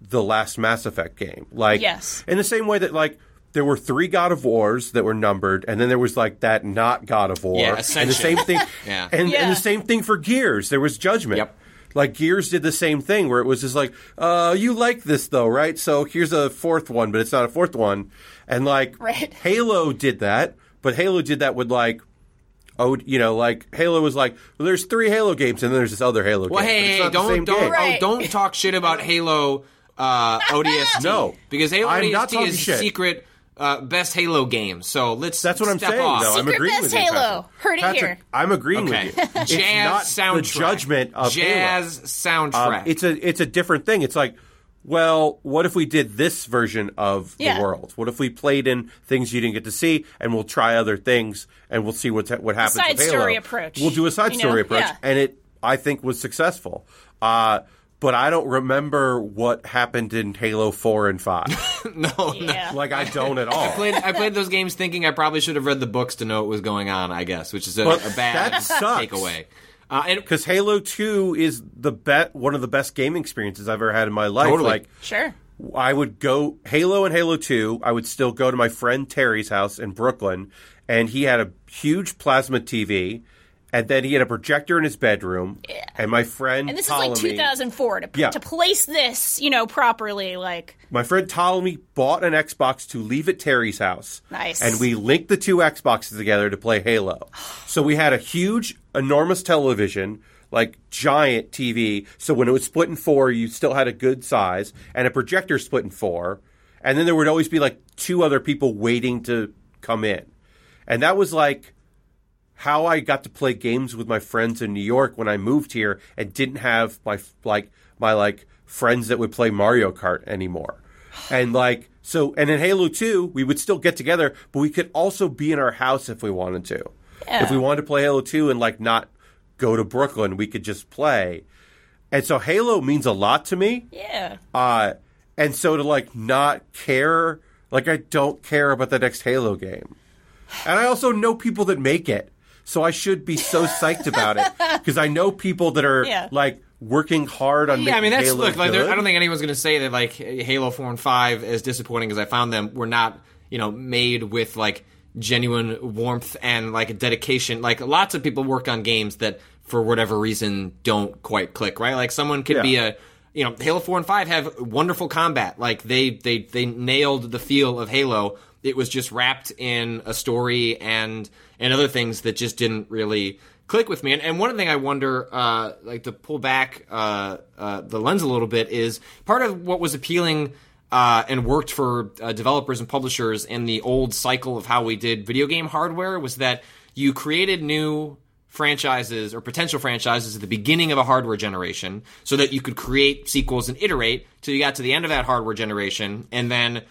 the last Mass Effect game. Like, Yes. in the same way that like. There were three God of Wars that were numbered, and then there was like that not God of War, Yeah, and the same thing, Yeah. and, and the same thing for Gears. There was Judgment. Yep. Like Gears did the same thing where it was just like, uh, you like this though, right? So here's a fourth one, but it's not a fourth one. And like Right. Halo did that, but Halo did that with like oh, you know, like Halo was like, well, there's three Halo games and then there's this other Halo Well, game. but hey, it's hey, not don't same don't game. Right. oh, don't talk shit about Halo uh, ODST. No. because Halo I'm ODST talking is shit. secret uh, best Halo game. So let's That's what I'm saying. off. though. I'm Secret agreeing best with you, Halo. Patrick. Heard it Patrick, here. I'm agreeing Okay, with you. It's jazz not soundtrack. the judgment of Halo. jazz soundtrack. Um, it's a it's a different thing. It's like, well, what if we did this version of Yeah. the world? What if we played in things you didn't get to see, and we'll try other things, and we'll see what what happens. side with Halo. story approach, We'll do a side you story know? approach, Yeah. and it I think was successful. Uh, but I don't remember what happened in Halo Four and Five. no, yeah. like I don't at all. I played, I played those games thinking I probably should have read the books to know what was going on. I guess, which is a, a bad that sucks. Uh, and Because Halo Two is the bet one of the best gaming experiences I've ever had in my life. Totally. Like sure. I would go Halo and Halo 2. I would still go to my friend Terry's house in Brooklyn, and he had a huge plasma TV, and then he had a projector in his bedroom. And my friend And this is like 2004 to Yeah. to place this, you know, properly. Like My friend Ptolemy bought an Xbox to leave at Terry's house. Nice. And we linked the two Xboxes together to play Halo. so we had a huge, enormous television, like giant TV. So when it was split in four, you still had a good size, and a projector split in four. And then there would always be like two other people waiting to come in. And that was like how I got to play games with my friends in New York when I moved here and didn't have my like my like friends that would play Mario Kart anymore. And like so and in Halo 2, we would still get together, but we could also be in our house if we wanted to. If we wanted to play Halo 2 and like not go to Brooklyn, we could just play. And so Halo means a lot to me. yeah, Uh, and so to like not care, like I don't care about the next Halo game. And I also know people that make it. So I should be so psyched about it because I know people that are Yeah. like working hard on yeah, I mean that's Halo look. Like, there- I don't think anyone's going to say that like Halo Four and Five, as disappointing as I found them, were not you know made with like genuine warmth and like a dedication. Like lots of people work on games that for whatever reason don't quite click, right? Like someone could be a you know, Halo 4 and 5 have wonderful combat. Like they they they nailed the feel of Halo. It was just wrapped in a story and and other things that just didn't really click with me. And, and one thing I wonder, uh, like to pull back uh, uh, the lens a little bit, is part of what was appealing uh, and worked for uh, developers and publishers in the old cycle of how we did video game hardware was that you created new franchises or potential franchises at the beginning of a hardware generation so that you could create sequels and iterate till you got to the end of that hardware generation. And then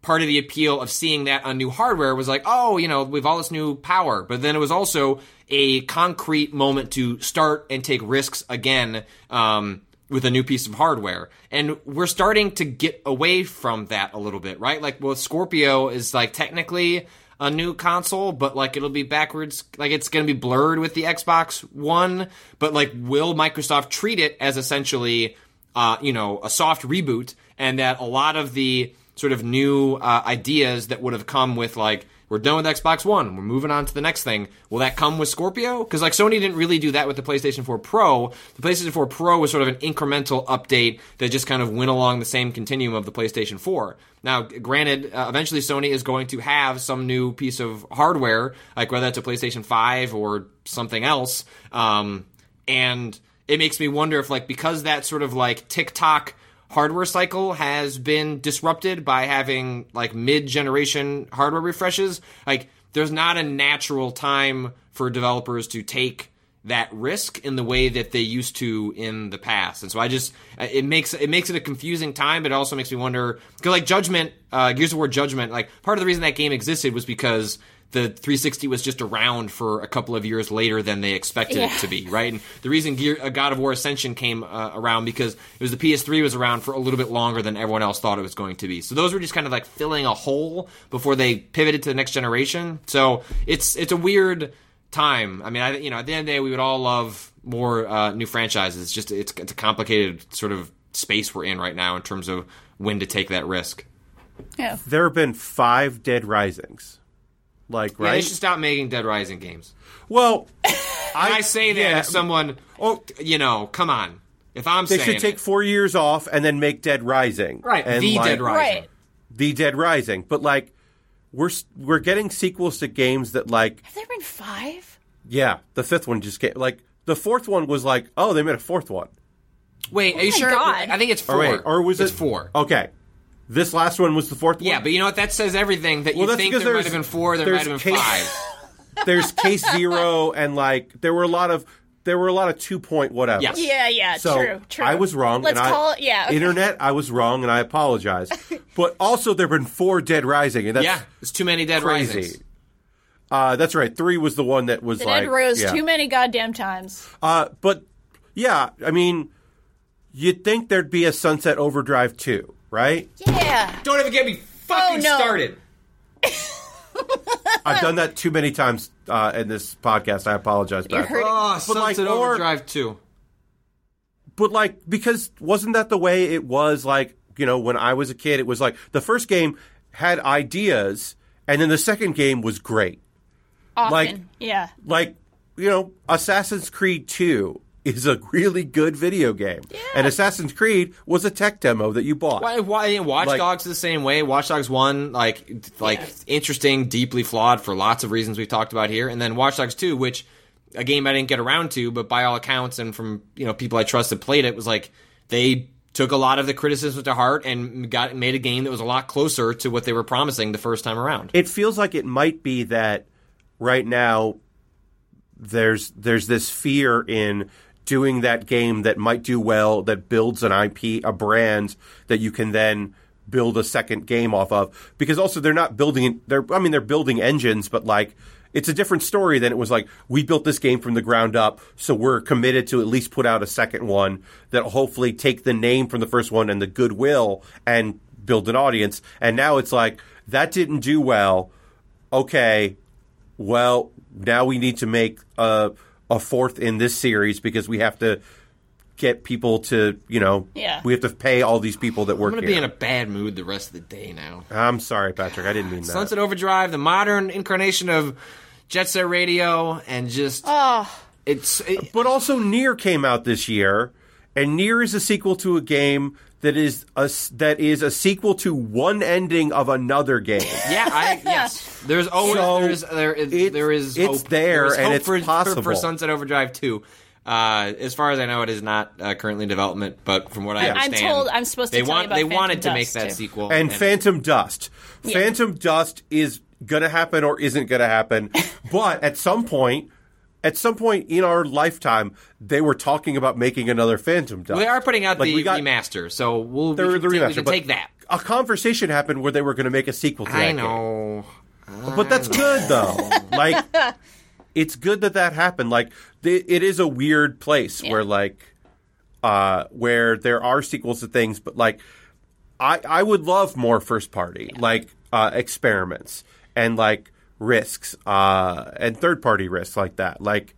part of the appeal of seeing that on new hardware was like oh you know we've all this new power. But then it was also a concrete moment to start and take risks again um, with a new piece of hardware. And we're starting to get away from that a little bit, right? Like, well, Scorpio is like technically a new console, but like it'll be backwards, like it's going to be blurred with the Xbox One. But like, will Microsoft treat it as essentially, uh, you know, a soft reboot, and that a lot of the sort of new uh, ideas that would have come with like we're done with Xbox One. We're moving on to the next thing. Will that come with Scorpio? Because like Sony didn't really do that with the PlayStation 4 Pro. The PlayStation 4 Pro was sort of an incremental update that just kind of went along the same continuum of the PlayStation 4. Now, granted, uh, eventually Sony is going to have some new piece of hardware, like whether that's a PlayStation 5 or something else. Um, and it makes me wonder if like because that sort of like TikTok hardware cycle has been disrupted by having like mid-generation hardware refreshes. Like there's not a natural time for developers to take that risk in the way that they used to in the past. And so i just it makes it makes it a confusing time but it also makes me wonder because like judgment uh gears of war judgment like part of the reason that game existed was because the 360 was just around for a couple of years later than they expected Yeah. it to be, right? And the reason Gear, uh, God of War Ascension came uh, around because it was the PS3 was around for a little bit longer than everyone else thought it was going to be. So those were just kind of like filling a hole before they pivoted to the next generation. So it's it's a weird time. I mean, I, you know, at the end of the day, we would all love more uh, new franchises. It's just it's it's a complicated sort of space we're in right now in terms of when to take that risk. Yeah. There have been five Dead Risings. Like, Yeah, they should stop making Dead Rising games. well, I, I say that yeah, as someone, oh, you know, come on. If I'm They saying should take it. four years off and then make Dead Rising. right, And, the like, Dead Rising. Right. The Dead Rising. But like, we're we're getting sequels to games that like, Have there been five? yeah, the fifth one just came. Like, the fourth one was like, oh, they made a fourth one. Wait, are you oh my sure? God. I think it's four. Or wait, or was it's it four? Okay, this last one was the fourth one. Yeah, one. but you know what? That says everything. That Well, you that's think because there might there's- have been four, there might there's have been case- five. There's Case Zero, and like there were a lot of there were a lot of two point whatever. Yes. Yeah, yeah, So true, true. I was wrong. Let's and I- call it, yeah. okay. Internet, I was wrong, and I apologize. but also, there have been four Dead Rising, and that's yeah, it's too many Dead Rising. crazy. Risings. Uh, that's right. Three was the one that was The like Dead rose yeah. too many goddamn times. Uh, but yeah, I mean, you'd think there'd be a Sunset Overdrive too, right? Yeah. Don't even get me fucking Oh, no. started. I've done that too many times uh, in this podcast. I apologize, You're Patrick. hurting. Oh, But, like, Sunset or- Overdrive two. But like, because wasn't that the way it was? Like, you know, when I was a kid, it was like the first game had ideas, and then the second game was great. Often. Like- yeah. like you know assassin's creed 2 is a really good video game and assassin's creed was a tech demo that you bought Why? Why? Watch Like- Dogs the same way. Watch Dogs one, like, like interesting, deeply flawed for lots of reasons we've talked about here, and then Watch Dogs two, which a game I didn't get around to, but by all accounts and from you know people I trust that played it, was like they took a lot of the criticism to heart and got made a game that was a lot closer to what they were promising the first time around. it feels like it might be that right now there's there's this fear in doing that game that might do well that builds an IP a brand that you can then build a second game off of. Because also they're not building they're I mean they're building engines but like it's a different story than it was like we built this game from the ground up so we're committed to at least put out a second one that'll hopefully take the name from the first one and the goodwill and build an audience. And now it's like that didn't do well. Okay, well, now we need to make a, a fourth in this series because we have to get people to, you know, Yeah. we have to pay all these people that work I'm work gonna here. be in a bad mood the rest of the day now. I'm sorry, Patrick. I didn't mean that. Sunset Overdrive, the modern incarnation of Jet Set Radio, and just Oh, It's it, But also, NieR came out this year, and NieR is a sequel to a game that is a s- that is a sequel to one ending of another game. yeah, I yes. There's always So, there's there is it- there is it's hope. there, There's and hope it's for, for- possible. for Sunset Overdrive too. Uh, as far as I know, it is not uh, currently in development, but from what I I'm told I'm supposed to they tell you want about they Phantom wanted to make that too. sequel and Phantom Dust. Phantom Dust is gonna happen or isn't gonna happen, but at some point, at some point in our lifetime, they were talking about making another Phantom Dust. they are putting out Like, the we got- remaster, so we'll the, we can, take- remaster, we can take that. A conversation happened where they were going to make a sequel to that I game. know. But that's good though. like it's good that that happened. Like th- it is a weird place where like uh where there are sequels to things but like I I would love more first party like uh experiments and like risks uh and third party risks like that. Like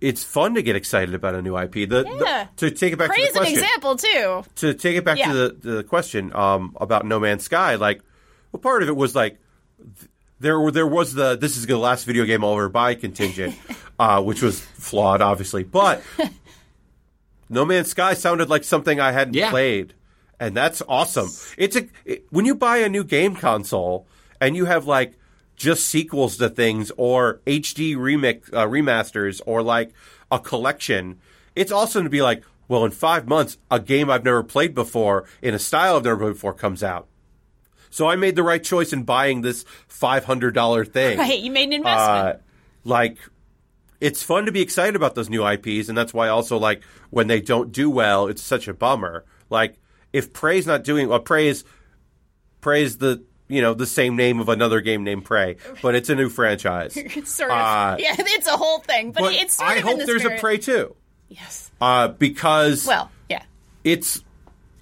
it's fun to get excited about a new IP. The, the- to take it back Praise to the an question example too. to take it back Yeah. to the, the question um, about No Man's Sky, like, well, part of it was like th- there were there was the this is the last video game I'll ever buy contingent, uh, which was flawed, obviously, but No Man's Sky sounded like something I hadn't Yeah. played, and that's awesome. It's a it, when you buy a new game console and you have like just sequels to things or HD remix uh, remasters or like a collection. It's awesome to be like, well, in five months, a game I've never played before in a style I've never played before comes out. So I made the right choice in buying this five hundred dollar thing. Right, you made an investment. Uh, like it's fun to be excited about those new IPs, and that's why also like when they don't do well, it's such a bummer. Like if Prey's not doing well, Prey is Prey's the you know the same name of another game named Prey, but it's a new franchise. sort of. uh, yeah, it's a whole thing, but, but it's I hope the there's spirit. a Prey too, Yes. uh, because Well, yeah. it's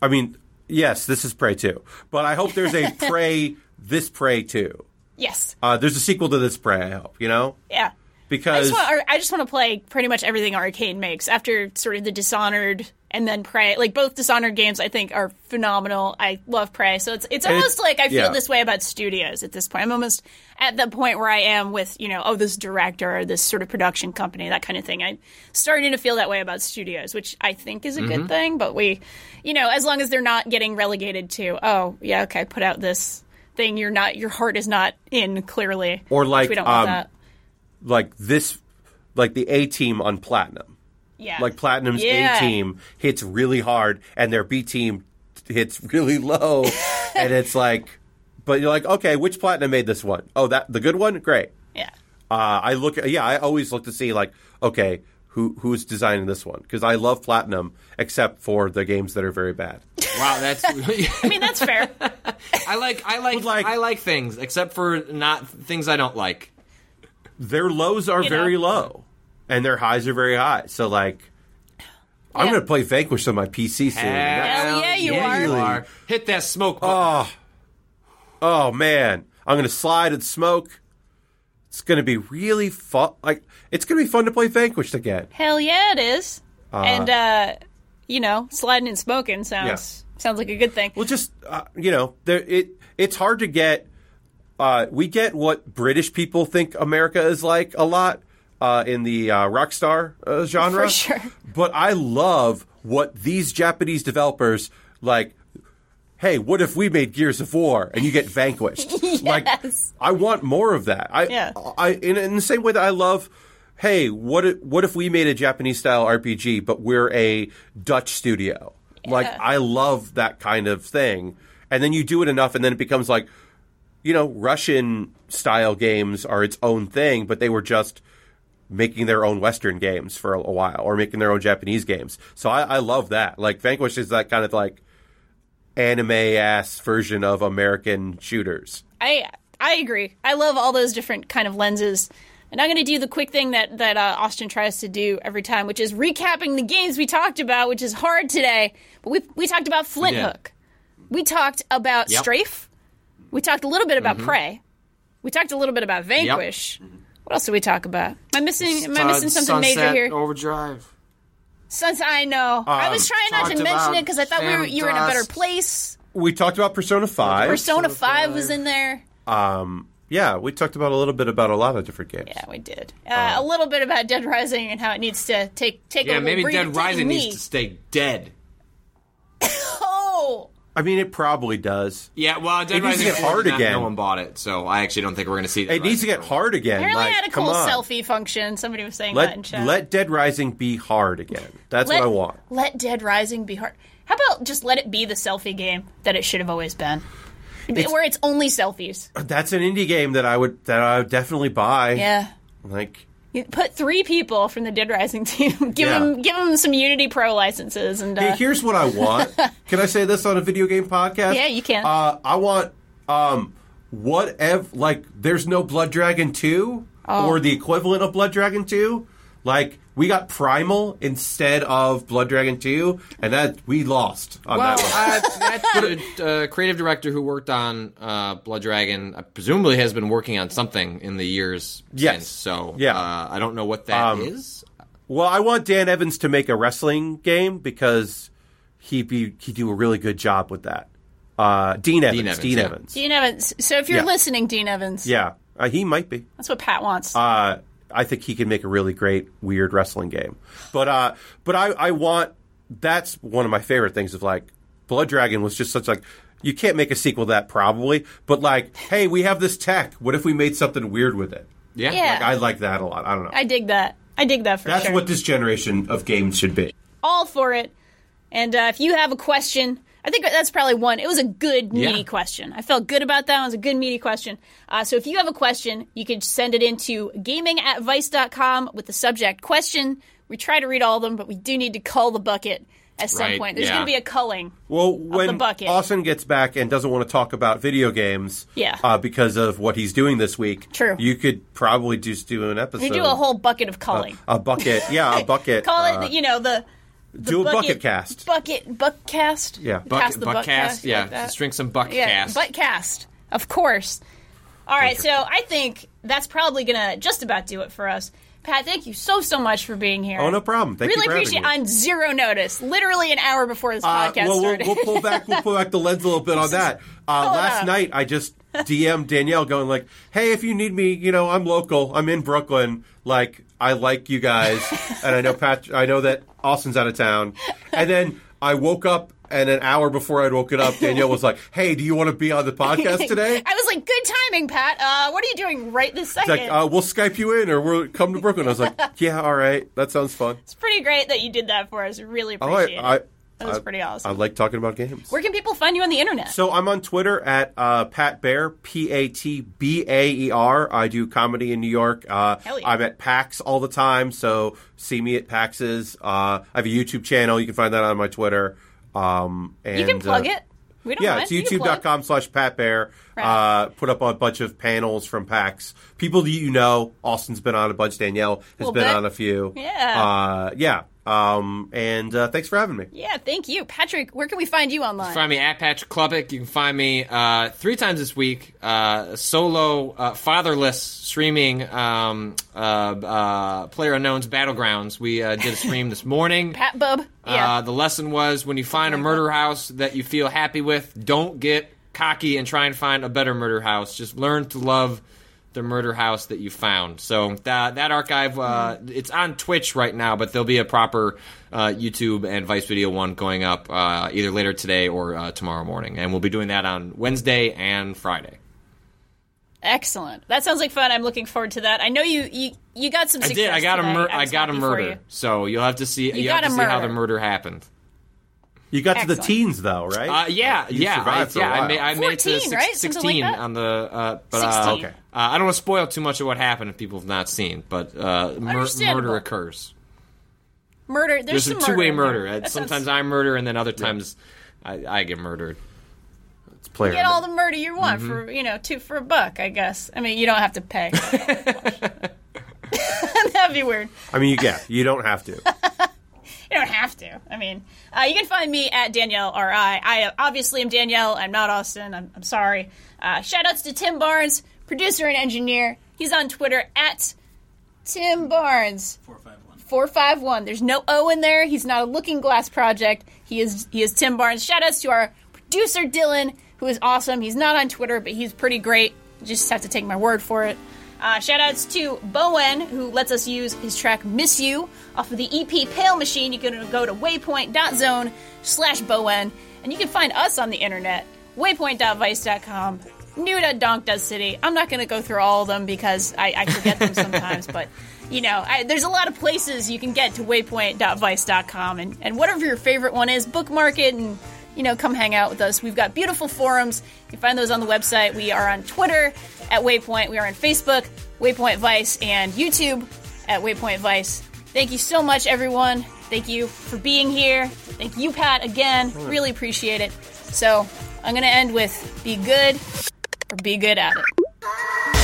I mean yes, this is Prey too, but I hope there's a Prey this Prey too. Yes. Uh, there's a sequel to this Prey. I hope you know Yeah. I because just, want, I just want to play pretty much everything Arkane makes after sort of the Dishonored and then Prey. Like both Dishonored games, I think are phenomenal. I love Prey, so it's it's almost like I feel yeah. this way about studios at this point. I'm almost at the point where I am with you know oh this director or this sort of production company that kind of thing. I'm starting to feel that way about studios, which I think is a Mm-hmm. good thing. But we, you know, as long as they're not getting relegated to oh yeah okay put out this thing you're not your heart is not in clearly Or like, we don't want um, that. like this, like the A team on Platinum. Yeah. Like Platinum's Yeah. A team hits really hard, and their B team hits really low, and it's like, but you're like, okay, which Platinum made this one? Oh, that the good one, great. Yeah. Uh, I look, yeah, I always look to see like, okay, who who's designing this one? Because I love Platinum, except for the games that are very bad. Wow, that's. I mean that's fair. I like I like, like- I like things, except for not things I don't like. Their lows are You know. very low, and their highs are very high. So like, I'm gonna play Vanquish on my PC soon. Hell yeah, you are. you are. Hit that smoke button. Oh man, I'm gonna slide and smoke. It's gonna be really fun. Like it's gonna be fun to play Vanquished again. Hell yeah, it is. and uh, you know, sliding and smoking sounds sounds like a good thing. Well, just uh, you know, there it it's hard to get. Uh, we get what British people think America is like a lot uh, in the uh, Rockstar uh, genre. For sure. But I love what these Japanese developers like. Hey, what if we made Gears of War and you get vanquished? Like, I want more of that. I, Yeah. I in, in the same way that I love. Hey, what if, what if we made a Japanese style RPG, but we're a Dutch studio? Like, I love that kind of thing. And then you do it enough, and then it becomes like, you know, Russian style games are its own thing, but they were just making their own Western games for a, a while, or making their own Japanese games. So I, I love that. Like Vanquish is that kind of like anime ass version of American shooters. I I agree. I love all those different kind of lenses. And I'm going to do the quick thing that that uh, Austin tries to do every time, which is recapping the games we talked about, which is hard today. But we we talked about Flinthook. We talked about Yep. Strafe. We talked a little bit about Prey. We talked a little bit about Vanquish. What else did we talk about? Am I missing? Am I missing something major Sunset here? Overdrive. Since I know, I um, was trying not to mention it because I thought we were you were in a better place. We talked about Persona 5. Persona Five was in there. yeah, Yeah, we talked about a little bit about a lot of different games. Yeah, we did. Uh, um, a little bit about Dead Rising and how it needs to take take a Yeah, little maybe breather. Dead Rising needs to stay dead. I mean, it probably does. Yeah, well, Dead It needs to get hard did not- again. No one bought it, so I actually don't think we're going to see. Dead It needs to get 4. hard again. apparently like, it had a cool on. selfie function. Somebody was saying that in Let chat. let Dead Rising be hard again. That's Let- what I want. Let Dead Rising be hard. How about just let it be the selfie game that it should have always been, where it's only selfies. That's an indie game that I would that I would definitely buy. Yeah. Like You put three people from the Dead Rising team. give Yeah. them give them some Unity Pro licenses and Hey, uh, here's what I want. can I say this on a video game podcast? Yeah, you can. Uh, I want um, whatever. Like, there's no Blood Dragon two Oh. or the equivalent of Blood Dragon two. Like, we got Primal instead of Blood Dragon two, and that we lost on Well, that one. uh, that uh, creative director who worked on uh, Blood Dragon uh, presumably has been working on something in the years Yes. since. So Yeah. uh, I don't know what that is. Um, Well, I want Dan Evans to make a wrestling game because he be he do a really good job with that. Uh, Dean Evans. Dean Evans, Evans. yeah. Dean Evans. So if you're Yeah. listening, Dean Evans, Yeah, uh, he might be. that's what Pat wants. I think he can make a really great weird wrestling game. But uh, but I, I want that's one of my favorite things of like Blood Dragon was just such like you can't make a sequel to that probably, but like hey we have this tech. What if we made something weird with it? Yeah. Yeah. Like I like that a lot. I don't know. I dig that. I dig that for that's sure. what this generation of games should be. all for it. And uh, if you have a question, I think that's probably one. It was a good, meaty Yeah. question. I felt good about that. It was a good, meaty question. Uh, so if you have a question, you could send it into gaming at vice.com with the subject question. We try to read all of them, but we do need to cull the bucket at some Right, point. There's yeah. going to be a culling. Well, when bucket. Austin gets back and doesn't want to talk about video games, Yeah. uh, because of what he's doing this week, True. you could probably just do an episode. We do a whole bucket of culling. a bucket, yeah, a bucket. Call uh, it, you know, the. The do a bucket cast. Bucket, buck cast? Yeah. Pass Buck, the buck buck cast, you yeah. like that? Just drink some buck Yeah, cast. butt cast, of course. All right, so I think that's probably gonna just about do it for us. Pat, thank you so so much for being here. Oh, no problem. Thank you really for having appreciate me. on zero notice, literally an hour before this Uh, podcast well, we'll, started. we'll pull back. We'll pull back the lens a little bit on that. Uh, last up. night, I just DM'd Danielle, going like, "Hey, if you need me, you know, I'm local. I'm in Brooklyn. Like, I like you guys, and I know Pat. I know that Austin's out of town." And then I woke up, and an hour before I'd woken up, Danielle was like, "Hey, do you want to be on the podcast today?" I was like, good timing, Pat. Uh, what are you doing right this It's second? like, uh, we'll Skype you in, or we'll come to Brooklyn. I was like, "Yeah, all right, that sounds fun." it's pretty great that you did that for us. Really I, appreciate I, it. That was I- pretty awesome. I like talking about games. Where can people find you on the internet? So I'm on Twitter at uh, Pat Baer, P A T B A E R. I do comedy in New York. Uh, Hell yeah. I'm at PAX all the time, so see me at PAX's. Uh, I have a YouTube channel. You can find that on my Twitter. Um, and, you can plug uh, it. We don't Yeah, mind. it's You can plug. youtube.com slash Pat Baer. Right. Uh, put up a bunch of panels from PAX. People that you know. Austin's been on a bunch. Danielle has been bit. on a few. Yeah. Uh, yeah. Um, and uh, thanks for having me. Yeah, thank you, Patrick. Where can we find you online? Find me at Patrick Klepek. You can find me uh, three times this week. Uh, solo, uh, fatherless streaming. Um, uh, uh, Player Unknown's Battlegrounds. We uh, did a stream this morning. Pat Bub. Yeah. Uh, the lesson was when you find a murder house that you feel happy with, don't get cocky and try and find a better murder house. Just learn to love the murder house that you found. So that that archive, uh, it's on Twitch right now, but there'll be a proper uh, YouTube and Vice Video one going up uh, either later today or uh, tomorrow morning, and we'll be doing that on Wednesday and Friday. Excellent. That sounds like fun. I'm looking forward to that. I know you you, you got some I did. I got a mur- I got a murder. you. So you'll have to see. You, got have to see how the murder happened. You got to the teens, though, right? Uh, yeah, You yeah, I, survived for a yeah. I made, I made it to six, right? Something like 16 on the. Uh, but, uh, 16. Uh, I don't want to spoil too much of what happened if people have not seen, but uh, mur- murder occurs. Murder. There's, There's, a two-way murder. murder. Uh, That Sometimes sounds- I murder, and then other times I, I get murdered. It's player. You get all the murder you want Mm-hmm. for you know two for a buck. I guess. I mean, you don't have to pay. That'd be weird. I mean, you get. You don't have to. You don't have to. I mean, uh, you can find me at Danielle R I. I obviously am Danielle. I'm not Austin. I'm, I'm sorry. Uh, shout outs to Tim Barnes, producer and engineer. He's on Twitter at Tim Barnes. 451. 451. There's no O in there. He's not a looking glass project. He is he is Tim Barnes. Shout outs to our producer Dylan, who is awesome. He's not on Twitter, but he's pretty great. You just have to take my word for it. Uh, shout outs to Bowen, who lets us use his track Miss You off of the EP Pale Machine. You can go to waypoint.zone slash Bowen, and you can find us on the internet, waypoint.vice.com, new.donk.city. I'm not going to go through all of them because I, I forget them sometimes, but you know, I, there's a lot of places you can get to waypoint.vice.com, and, and whatever your favorite one is, bookmark it and you know, come hang out with us. We've got beautiful forums. You can find those on the website. We are on Twitter at Waypoint. We are on Facebook, Waypoint Vice, and YouTube at Waypoint Vice. Thank you so much, everyone. Thank you for being here. Thank you, Pat, again. Really appreciate it. So I'm going to end with be good or be good at it.